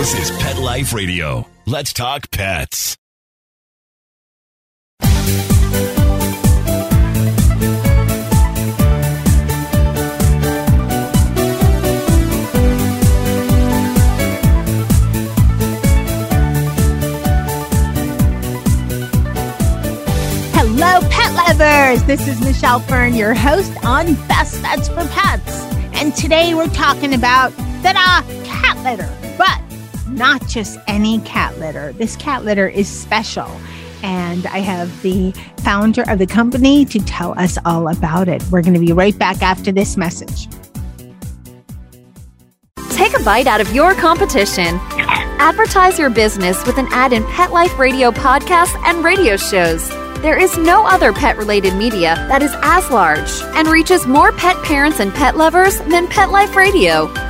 This is Pet Life Radio. Let's talk pets. Hello, pet lovers. This is Michelle Fern, your host on Best Bets for Pets. And today we're talking about ta uh, cat litter, but not just any cat litter. This cat litter is special. And I have the founder of the company to tell us all about it. We're going to be right back after this message. Take a bite out of your competition. Advertise your business with an ad in Pet Life Radio podcasts and radio shows. There is no other pet related media that is as large and reaches more pet parents and pet lovers than Pet Life Radio.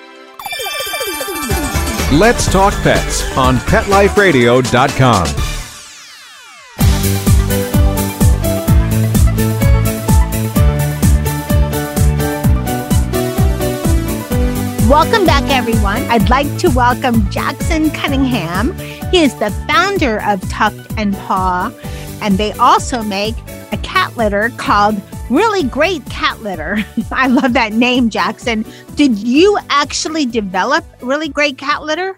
Let's Talk Pets on PetLifeRadio.com. Welcome back, everyone. I'd like to welcome Jackson Cunningham. He is the founder of Tuft and Paw, and they also make a cat litter called Really Great Cat Litter. I love that name, Jackson. Did you actually develop Really Great Cat Litter?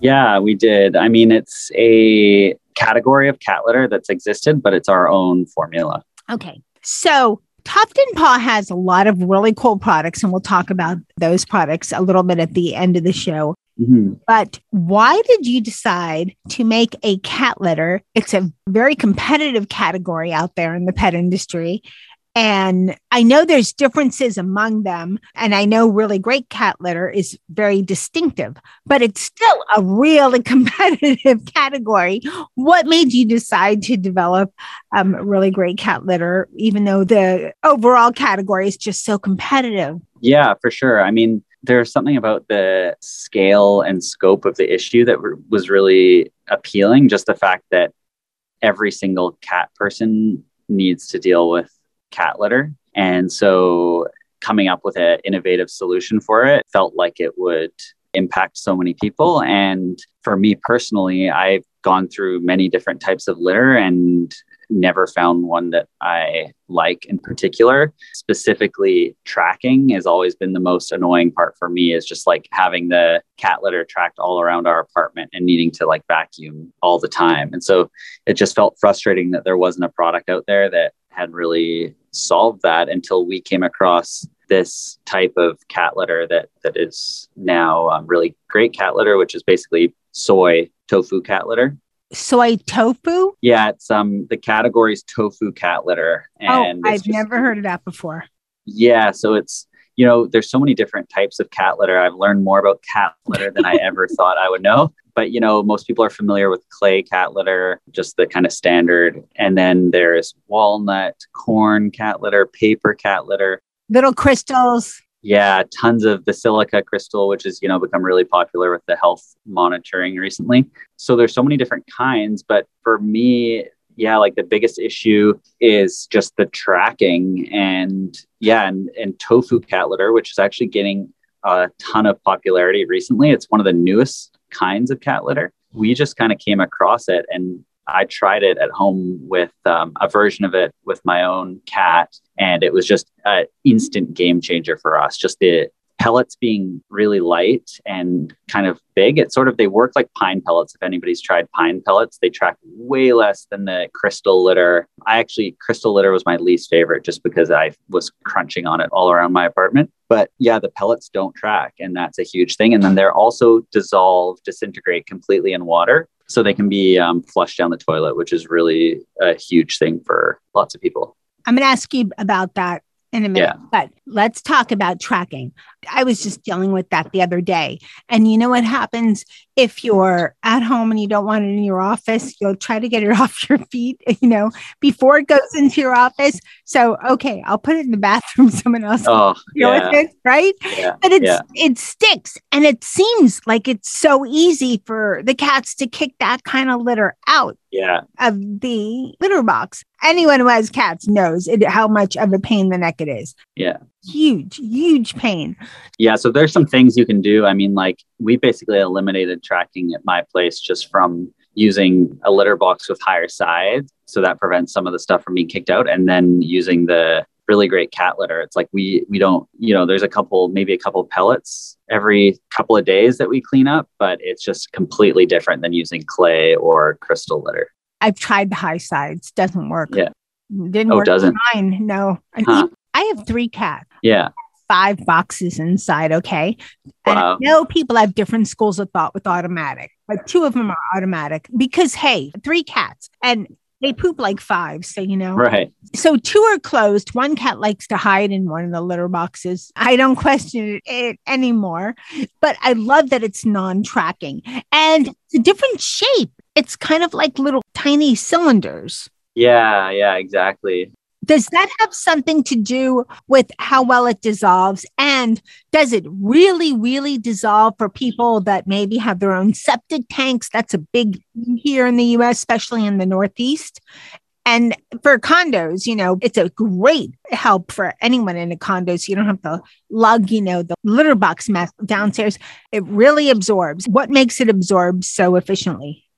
Yeah, we did. I mean, it's a category of cat litter that's existed, but it's our own formula. Okay. So Tuft and Paw has a lot of really cool products, and we'll talk about those products a little bit at the end of the show. Mm-hmm. But why did you decide to make a cat litter? It's a very competitive category out there in the pet industry. And I know there's differences among them. And I know really great cat litter is very distinctive, but it's still a really competitive category. What made you decide to develop um, really great cat litter, even though the overall category is just so competitive? Yeah, for sure. I mean, there's something about the scale and scope of the issue that was really appealing. Just the fact that every single cat person needs to deal with cat litter. And so coming up with an innovative solution for it felt like it would impact so many people. And for me personally, I've gone through many different types of litter and never found one that I like in particular. Specifically, tracking has always been the most annoying part for me, is just like having the cat litter tracked all around our apartment and needing to like vacuum all the time. And so it just felt frustrating that there wasn't a product out there that had really solved that until we came across this type of cat litter that that is now um, really great cat litter, which is basically soy tofu cat litter. Soy tofu? Yeah, it's um the category is tofu cat litter, and oh, I've just- never heard of that before. Yeah, so it's you know there's so many different types of cat litter. I've learned more about cat litter than I ever thought I would know. But you know, most people are familiar with clay cat litter, just the kind of standard. And then there's walnut, corn cat litter, paper cat litter. Little crystals. Yeah, tons of the silica crystal, which has you know become really popular with the health monitoring recently. So there's so many different kinds, but for me, yeah, like the biggest issue is just the tracking and yeah, and, and tofu cat litter, which is actually getting a ton of popularity recently. It's one of the newest kinds of cat litter. We just kind of came across it and I tried it at home with um, a version of it with my own cat, and it was just an instant game changer for us. Just the pellets being really light and kind of big. It sort of they work like pine pellets. If anybody's tried pine pellets, they track way less than the crystal litter. I actually crystal litter was my least favorite just because I was crunching on it all around my apartment. But yeah, the pellets don't track, and that's a huge thing. And then they're also dissolve, disintegrate completely in water. So they can be um, flushed down the toilet, which is really a huge thing for lots of people. I'm going to ask you about that in a minute. Yeah. But let's talk about tracking. I was just dealing with that the other day. And you know what happens if you're at home and you don't want it in your office? You'll try to get it off your feet, you know, before it goes into your office. So, okay, I'll put it in the bathroom. Someone else Oh, deal yeah, with it, right? yeah, But it's yeah. it sticks and it seems like it's so easy for the cats to kick that kind of litter out yeah, of the litter box. Anyone who has cats knows it, how much of a pain in the neck it is. Yeah. Huge, huge pain. yeah. So there's some things you can do. I mean, like we basically eliminated tracking at my place just from using a litter box with higher sides, so that prevents some of the stuff from being kicked out, and then using the really great cat litter. It's like we we don't, you know, there's a couple, maybe a couple pellets every couple of days that we clean up, but it's just completely different than using clay or crystal litter. I've tried the high sides, doesn't work. Yeah. Didn't Oh, work. doesn't? Mine, no. Huh. I have three cats. Yeah. five boxes inside. Okay. And I Wow. know people have different schools of thought with automatic, but two of them are automatic because, hey, three cats and they poop like five. So, you know, Right. so two are closed. One cat likes to hide in one of the litter boxes. I don't question it, it anymore, but I love that it's non tracking and it's a different shape. It's kind of like little tiny cylinders. Yeah. Yeah. Exactly. Does that have something to do with how well it dissolves? And does it really, really dissolve for people that maybe have their own septic tanks? That's a big thing here in the US, especially in the Northeast. And for condos, you know, it's a great help for anyone in a condo. So you don't have to lug, you know, the litter box mess downstairs. It really absorbs. What makes it absorb so efficiently?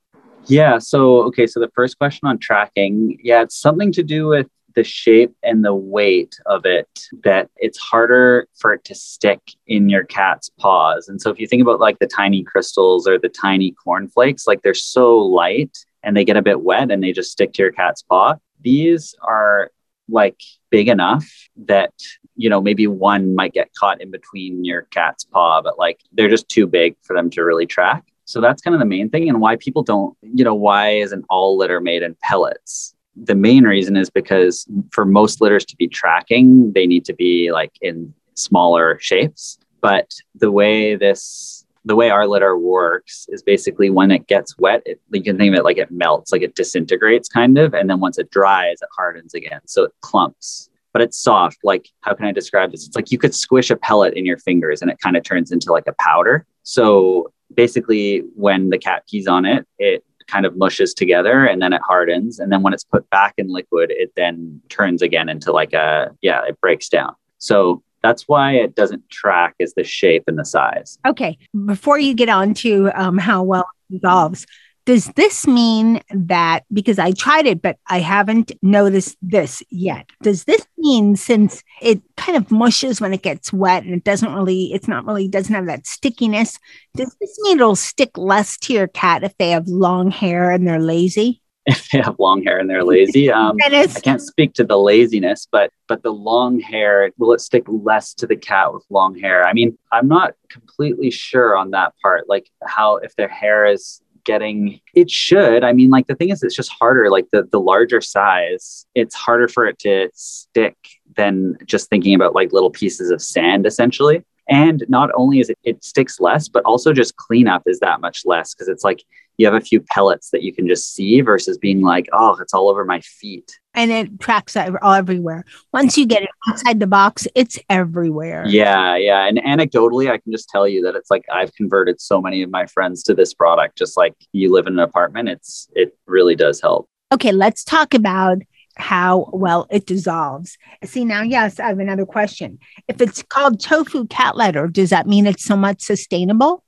Yeah. So, okay. So, the first question on tracking, yeah, it's something to do with the shape and the weight of it that it's harder for it to stick in your cat's paws. And so, if you think about like the tiny crystals or the tiny cornflakes, like they're so light and they get a bit wet and they just stick to your cat's paw. These are like big enough that you know maybe one might get caught in between your cat's paw but like they're just too big for them to really track so that's kind of the main thing and why people don't you know why isn't all litter made in pellets the main reason is because for most litters to be tracking they need to be like in smaller shapes but the way this the way our litter works is basically when it gets wet, it, you can think of it like it melts, like it disintegrates kind of. And then once it dries, it hardens again. So it clumps, but it's soft. Like, how can I describe this? It's like you could squish a pellet in your fingers and it kind of turns into like a powder. So basically, when the cat pees on it, it kind of mushes together and then it hardens. And then when it's put back in liquid, it then turns again into like a, yeah, it breaks down. So that's why it doesn't track is the shape and the size. Okay. Before you get on to um, how well it dissolves, does this mean that because I tried it, but I haven't noticed this yet? Does this mean since it kind of mushes when it gets wet and it doesn't really, it's not really, doesn't have that stickiness, does this mean it'll stick less to your cat if they have long hair and they're lazy? If they have long hair and they're lazy. Um, I can't speak to the laziness, but but the long hair will it stick less to the cat with long hair? I mean, I'm not completely sure on that part. Like how if their hair is getting it should. I mean, like the thing is it's just harder. Like the the larger size, it's harder for it to stick than just thinking about like little pieces of sand essentially. And not only is it it sticks less, but also just cleanup is that much less because it's like you have a few pellets that you can just see versus being like, oh, it's all over my feet. And it tracks all everywhere. Once you get it outside the box, it's everywhere. Yeah, yeah. And anecdotally, I can just tell you that it's like I've converted so many of my friends to this product. Just like you live in an apartment, it's it really does help. Okay, let's talk about how well it dissolves. See, now, yes, I have another question. If it's called tofu cat litter, does that mean it's somewhat sustainable?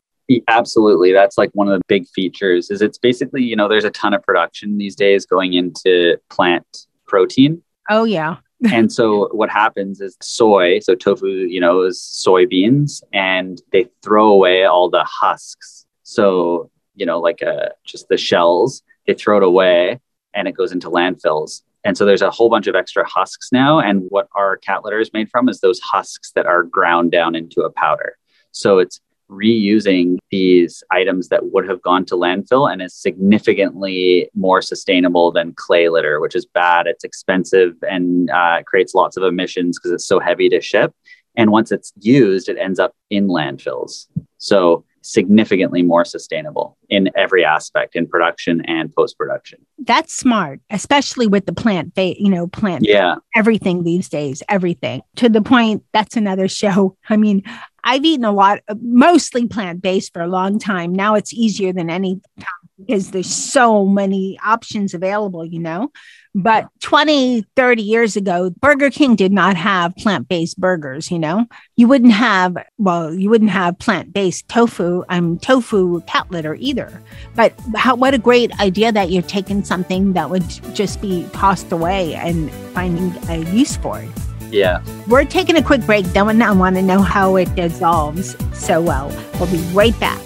Absolutely. That's like one of the big features is it's basically, you know, there's a ton of production these days going into plant protein. Oh, yeah. and so what happens is soy, so tofu, you know, is soybeans and they throw away all the husks. So, you know, like uh, just the shells, they throw it away and it goes into landfills. And so there's a whole bunch of extra husks now. And what our cat litter is made from is those husks that are ground down into a powder. So it's reusing these items that would have gone to landfill and is significantly more sustainable than clay litter, which is bad. It's expensive and uh, creates lots of emissions because it's so heavy to ship. And once it's used, it ends up in landfills. So significantly more sustainable in every aspect in production and post production. That's smart, especially with the plant based, you know, plant yeah everything these days, everything to the point that's another show. I mean, I've eaten a lot, mostly plant based for a long time. Now it's easier than any time because there's so many options available, you know. But 20, 30 years ago, Burger King did not have plant based burgers, you know. You wouldn't have, well, you wouldn't have plant based tofu, um, tofu cat litter either. But how, what a great idea that you're taking something that would just be tossed away and finding a use for it. Yeah. We're taking a quick break. Then and I want to know how it dissolves so well. We'll be right back.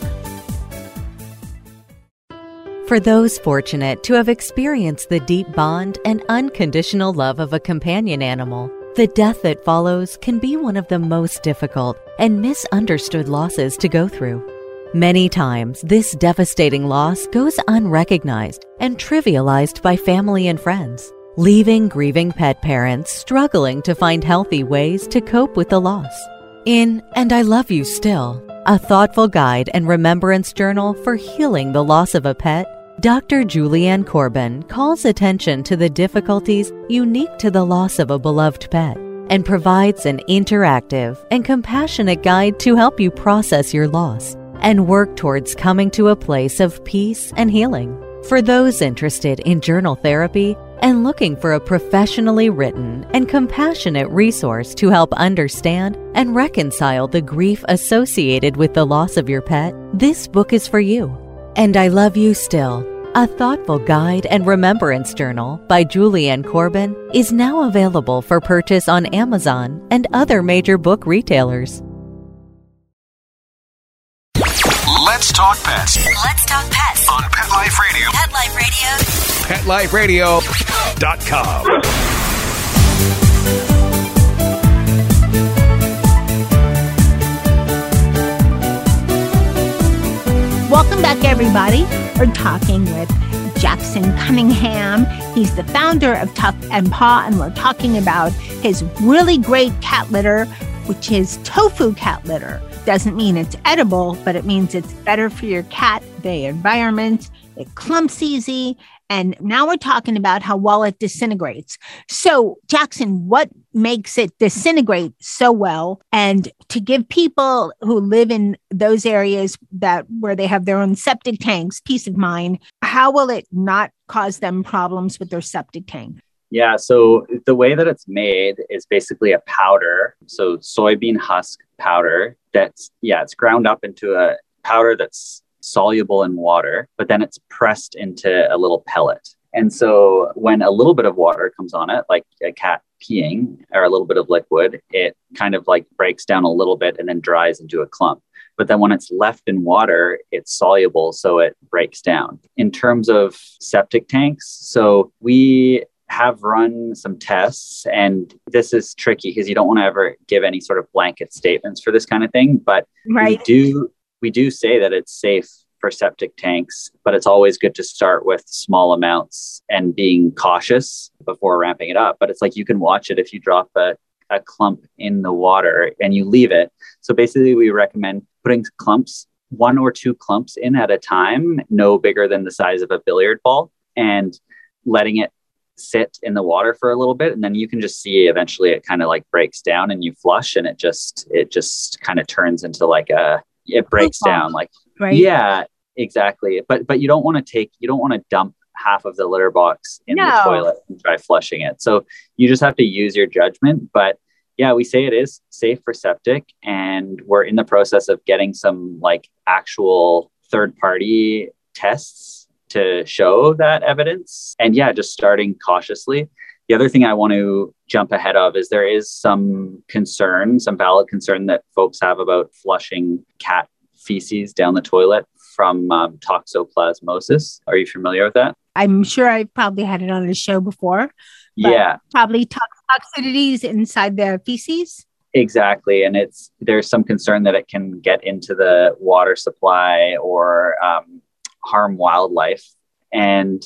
For those fortunate to have experienced the deep bond and unconditional love of a companion animal, the death that follows can be one of the most difficult and misunderstood losses to go through. Many times, this devastating loss goes unrecognized and trivialized by family and friends leaving grieving pet parents struggling to find healthy ways to cope with the loss. In And I Love You Still, a thoughtful guide and remembrance journal for healing the loss of a pet, Dr. Julianne Corbin calls attention to the difficulties unique to the loss of a beloved pet and provides an interactive and compassionate guide to help you process your loss and work towards coming to a place of peace and healing. For those interested in journal therapy, and looking for a professionally written and compassionate resource to help understand and reconcile the grief associated with the loss of your pet, this book is for you. And I Love You Still, a thoughtful guide and remembrance journal by Julianne Corbin, is now available for purchase on Amazon and other major book retailers. Let's talk pets Let's talk pets. on Pet Life Radio. Pet Life Radio. PetLifeRadio.com. Welcome back, everybody. We're talking with Jackson Cunningham. He's the founder of Tuft and Paw, and we're talking about his really great cat litter, which is tofu cat litter. Doesn't mean it's edible, but it means it's better for your cat, the environment. It clumps easy. And now we're talking about how well it disintegrates. So, Jackson, what makes it disintegrate so well? And to give people who live in those areas that where they have their own septic tanks peace of mind, how will it not cause them problems with their septic tank? Yeah, so the way that it's made is basically a powder. So soybean husk powder that's yeah, it's ground up into a powder that's soluble in water, but then it's pressed into a little pellet. And so when a little bit of water comes on it, like a cat peeing or a little bit of liquid, it kind of like breaks down a little bit and then dries into a clump. But then when it's left in water, it's soluble, so it breaks down. In terms of septic tanks, so we have run some tests, and this is tricky because you don't want to ever give any sort of blanket statements for this kind of thing. But Right. we do we do say that it's safe for septic tanks, but it's always good to start with small amounts and being cautious before ramping it up. But it's like you can watch it if you drop a, a clump in the water and you leave it. So basically, we recommend putting clumps, one or two clumps in at a time, no bigger than the size of a billiard ball, and letting it sit in the water for a little bit and then you can just see eventually it kind of like breaks down and you flush and it just it just kind of turns into like a it breaks down like Right. yeah exactly but but you don't want to take you don't want to dump half of the litter box in No. the toilet and try flushing it so you just have to use your judgment but yeah we say it is safe for septic and we're in the process of getting some like actual third party tests to show that evidence and yeah just starting cautiously the other thing I want to jump ahead of is there is some concern, some valid concern that folks have about flushing cat feces down the toilet from um, toxoplasmosis. Are you familiar with that? I'm sure I've probably had it on the show before. Yeah, Probably tox- toxicities inside the feces. Exactly. And it's there's some concern that it can get into the water supply or um, harm wildlife. And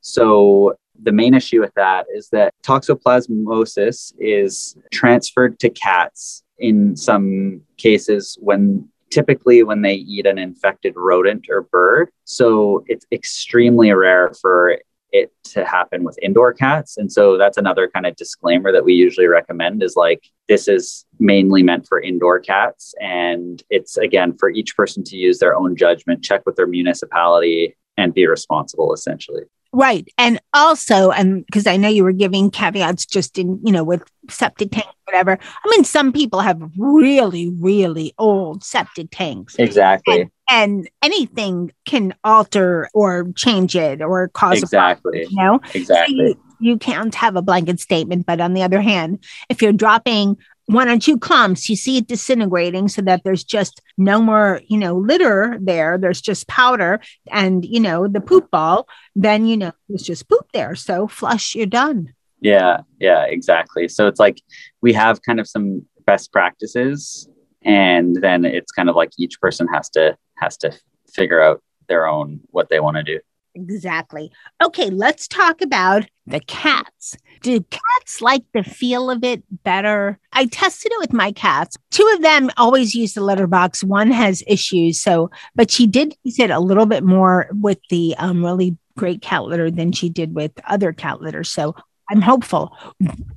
so the main issue with that is that toxoplasmosis is transferred to cats in some cases when typically when they eat an infected rodent or bird. So it's extremely rare for it to happen with indoor cats. And so that's another kind of disclaimer that we usually recommend is like, this is mainly meant for indoor cats. And it's again for each person to use their own judgment, check with their municipality and be responsible essentially. Right. And also, and because I know you were giving caveats just in, you know, with septic tanks, whatever. I mean, some people have really, really old septic tanks. Exactly. And, and anything can alter or change it or cause exactly. a problem, you know? Exactly. So you, you can't have a blanket statement. But on the other hand, if you're dropping one or two clumps, you see it disintegrating so that there's just no more, you know, litter there. There's just powder and, you know, the poop ball, then, you know, it's just poop there. So flush, you're done. Yeah, yeah, exactly. So it's like we have kind of some best practices and then it's kind of like each person has to has to figure out their own what they want to do. Exactly. Okay, let's talk about the cats. Do cats like the feel of it better? I tested it with my cats. Two of them always use the litter box. One has issues, so but she did use it a little bit more with the um, really great cat litter than she did with other cat litter. So I'm hopeful.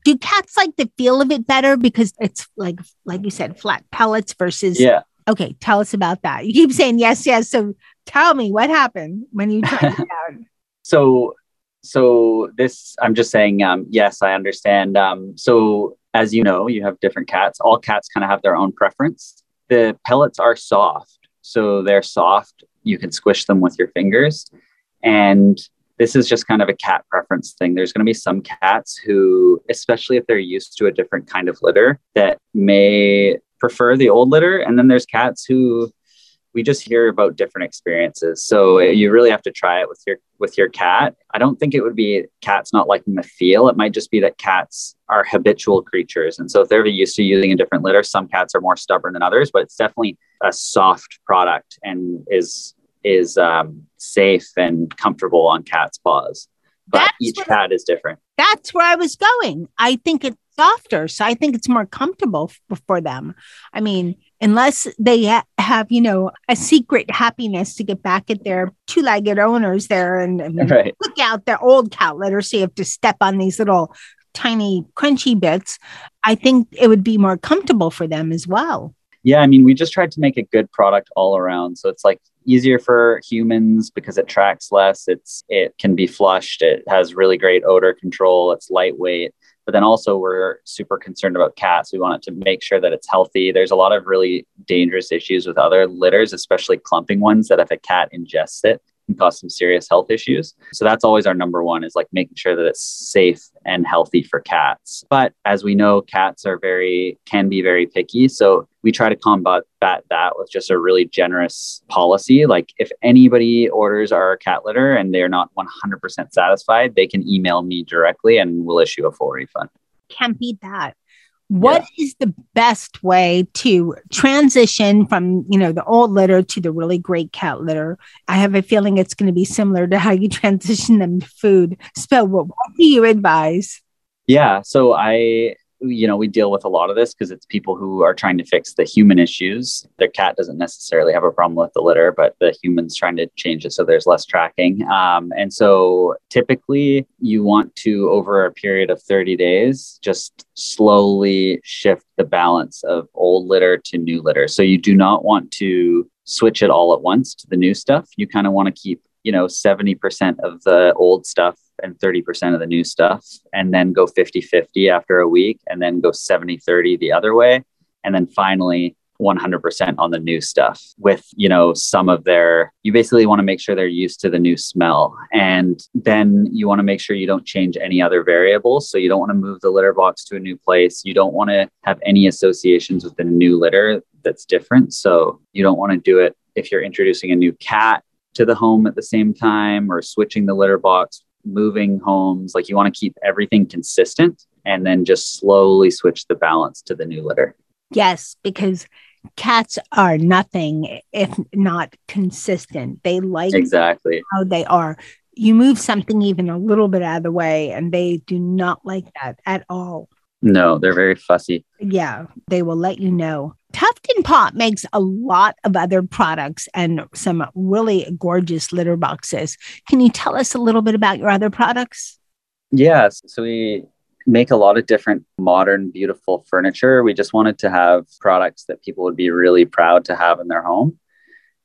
Do cats like the feel of it better because it's like like you said, flat pellets versus yeah. Okay, tell us about that. You keep saying yes, yes. So tell me what happened when you tried it out. So, so this, I'm just saying, um, yes, I understand. Um, so, as you know, you have different cats. All cats kind of have their own preference. The pellets are soft, so they're soft. You can squish them with your fingers, and this is just kind of a cat preference thing. There's going to be some cats who, especially if they're used to a different kind of litter, that may prefer the old litter. And then there's cats who we just hear about different experiences. So you really have to try it with your with your cat. I don't think it would be cats not liking the feel. It might just be that cats are habitual creatures. And so if they're used to using a different litter, some cats are more stubborn than others, but it's definitely a soft product and is is um, safe and comfortable on cat's paws. But that's each cat is different. That's where I was going. I think it's softer. So I think it's more comfortable f- for them. I mean, unless they ha- have, you know, a secret happiness to get back at their two legged owners there and, and right. look out their old cat litter, so you have to step on these little tiny crunchy bits. I think it would be more comfortable for them as well. Yeah, I mean, we just tried to make a good product all around. So it's like easier for humans because it tracks less. It's it can be flushed. It has really great odor control. It's lightweight. But then also we're super concerned about cats. We want it to make sure that it's healthy. There's a lot of really dangerous issues with other litters, especially clumping ones that if a cat ingests it, can cause some serious health issues. So that's always our number one is like making sure that it's safe and healthy for cats. But as we know, cats are very, can be very picky. So we try to combat that, that with just a really generous policy. Like if anybody orders our cat litter and they're not 100% satisfied, they can email me directly and we'll issue a full refund. Can't beat that. What yeah. is the best way to transition from, you know, the old litter to the really great cat litter? I have a feeling it's going to be similar to how you transition them to food. So what, what do you advise? Yeah. So I you know, we deal with a lot of this because it's people who are trying to fix the human issues. Their cat doesn't necessarily have a problem with the litter, but the human's trying to change it so there's less tracking. Um, and so typically you want to, over a period of 30 days, just slowly shift the balance of old litter to new litter. So you do not want to switch it all at once to the new stuff. You kind of want to keep you know 70% of the old stuff and 30% of the new stuff and then go 50-50 after a week and then go 70-30 the other way and then finally 100% on the new stuff with you know some of their you basically want to make sure they're used to the new smell. And then you want to make sure you don't change any other variables. So you don't want to move the litter box to a new place. You don't want to have any associations with the new litter that's different. So you don't want to do it if you're introducing a new cat to the home at the same time or switching the litter box, moving homes. Like you want to keep everything consistent and then just slowly switch the balance to the new litter. Yes, because cats are nothing if not consistent. They like exactly how they are. You move something even a little bit out of the way, and they do not like that at all. No, they're very fussy. Yeah, they will let you know. Tuft and Paw makes a lot of other products and some really gorgeous litter boxes. Can you tell us a little bit about your other products? Yes. So we make a lot of different modern, beautiful furniture. We just wanted to have products that people would be really proud to have in their home.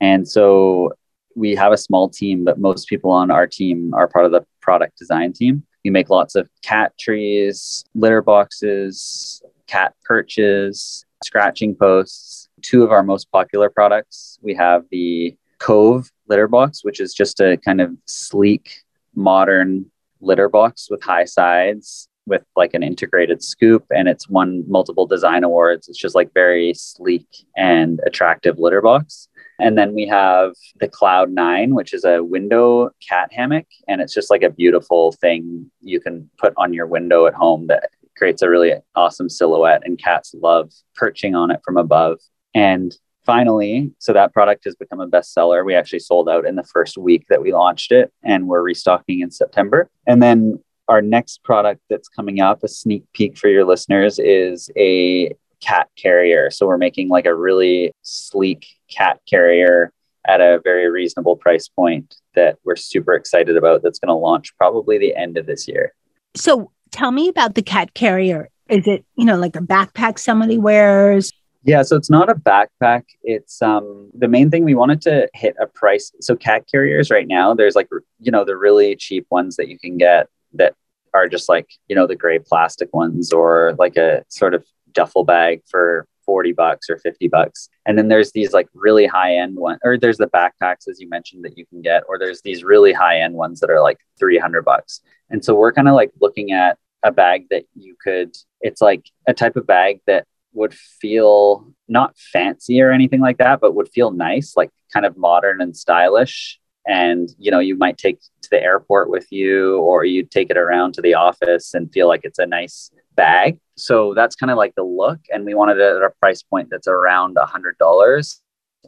And so we have a small team, but most people on our team are part of the product design team. We make lots of cat trees, litter boxes, cat perches, scratching posts. Two of our most popular products we have the Cove litter box, which is just a kind of sleek, modern litter box with high sides with like an integrated scoop and it's won multiple design awards. It's just like very sleek and attractive litter box. And then we have the Cloud Nine, which is a window cat hammock. And it's just like a beautiful thing you can put on your window at home that creates a really awesome silhouette. And cats love perching on it from above. And finally, so that product has become a bestseller. We actually sold out in the first week that we launched it, and we're restocking in September. And then our next product that's coming up, a sneak peek for your listeners, is a cat carrier. So we're making like a really sleek cat carrier at a very reasonable price point that we're super excited about that's going to launch probably the end of this year. So tell me about the cat carrier. Is it, you know, like a backpack somebody wears? Yeah, so it's not a backpack. It's um the main thing we wanted to hit a price. So cat carriers right now, there's like you know the really cheap ones that you can get that are just like you know the gray plastic ones or like a sort of duffel bag for 40 bucks or 50 bucks. And then there's these like really high end one or there's the backpacks as you mentioned that you can get or there's these really high end ones that are like 300 bucks. And so we're kind of like looking at a bag that you could it's like a type of bag that would feel not fancy or anything like that but would feel nice like kind of modern and stylish. And you know you might take to the airport with you or you'd take it around to the office and feel like it's a nice bag so that's kind of like the look and we wanted it at a price point that's around a hundred dollars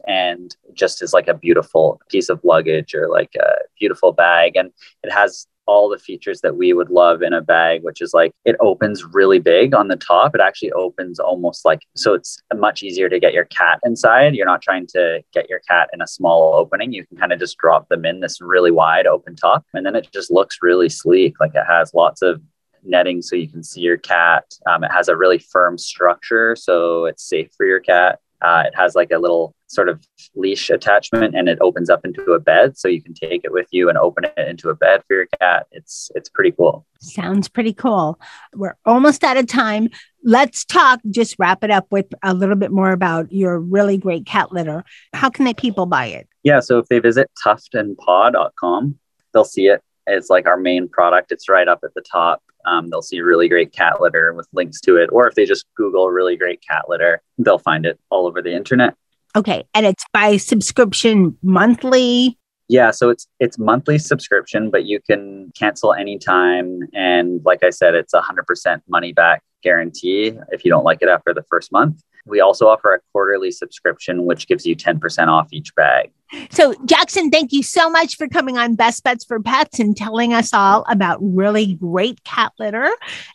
and just as like a beautiful piece of luggage or like a beautiful bag and it has all the features that we would love in a bag, which is like it opens really big on the top. It actually opens almost like so it's much easier to get your cat inside. You're not trying to get your cat in a small opening. You can kind of just drop them in this really wide open top. And then it just looks really sleek. Like it has lots of netting so you can see your cat. Um, it has a really firm structure so it's safe for your cat. Uh, it has like a little sort of leash attachment and it opens up into a bed so you can take it with you and open it into a bed for your cat. It's it's pretty cool. Sounds pretty cool. We're almost out of time. Let's talk just wrap it up with a little bit more about your really great cat litter. How can they people buy it? Yeah so if they visit tuftandpaw.com they'll see it it's like our main product. It's right up at the top um, they'll see really great cat litter with links to it. Or if they just Google really great cat litter, they'll find it all over the internet. Okay. And it's by subscription monthly. Yeah, so it's it's monthly subscription, but you can cancel anytime. And like I said, it's a hundred percent money back guarantee if you don't like it after the first month. We also offer a quarterly subscription, which gives you 10% off each bag. So, Jackson, thank you so much for coming on Best Bets for Pets and telling us all about really great cat litter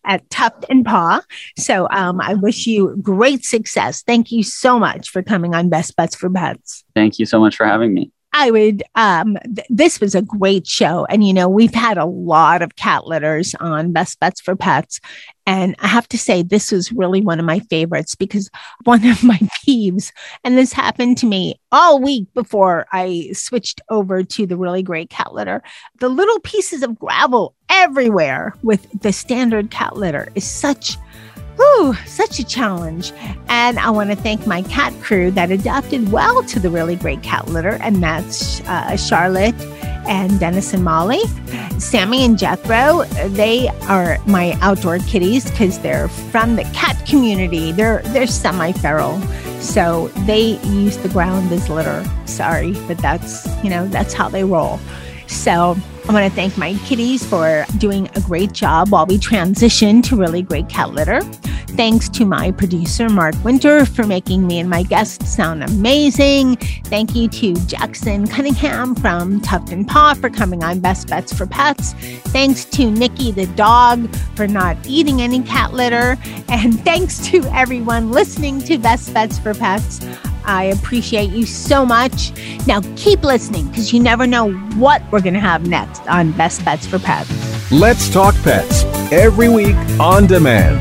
at Tuft and Paw. So, um, I wish you great success. Thank you so much for coming on Best Bets for Pets. Thank you so much for having me. I would, um, th- this was a great show. And, you know, we've had a lot of cat litters on Best Bets for Pets. And I have to say, this was really one of my favorites because one of my peeves, and this happened to me all week before I switched over to the really great cat litter, the little pieces of gravel everywhere with the standard cat litter is such Whew, such a challenge. And I want to thank my cat crew that adapted well to the really great cat litter, and that's uh, Charlotte and Dennis and Molly. Sammy and Jethro, they are my outdoor kitties because they're from the cat community. They're they're semi-feral. So they use the ground as litter. Sorry, but that's you know, that's how they roll. So I want to thank my kitties for doing a great job while we transition to really great cat litter. Thanks to my producer, Mark Winter, for making me and my guests sound amazing. Thank you to Jackson Cunningham from Tuft and Paw for coming on Best Bets for Pets. Thanks to Nikki the dog for not eating any cat litter. And thanks to everyone listening to Best Bets for Pets. I appreciate you so much. Now keep listening because you never know what we're going to have next on Best Bets for Pets. Let's Talk Pets every week on demand,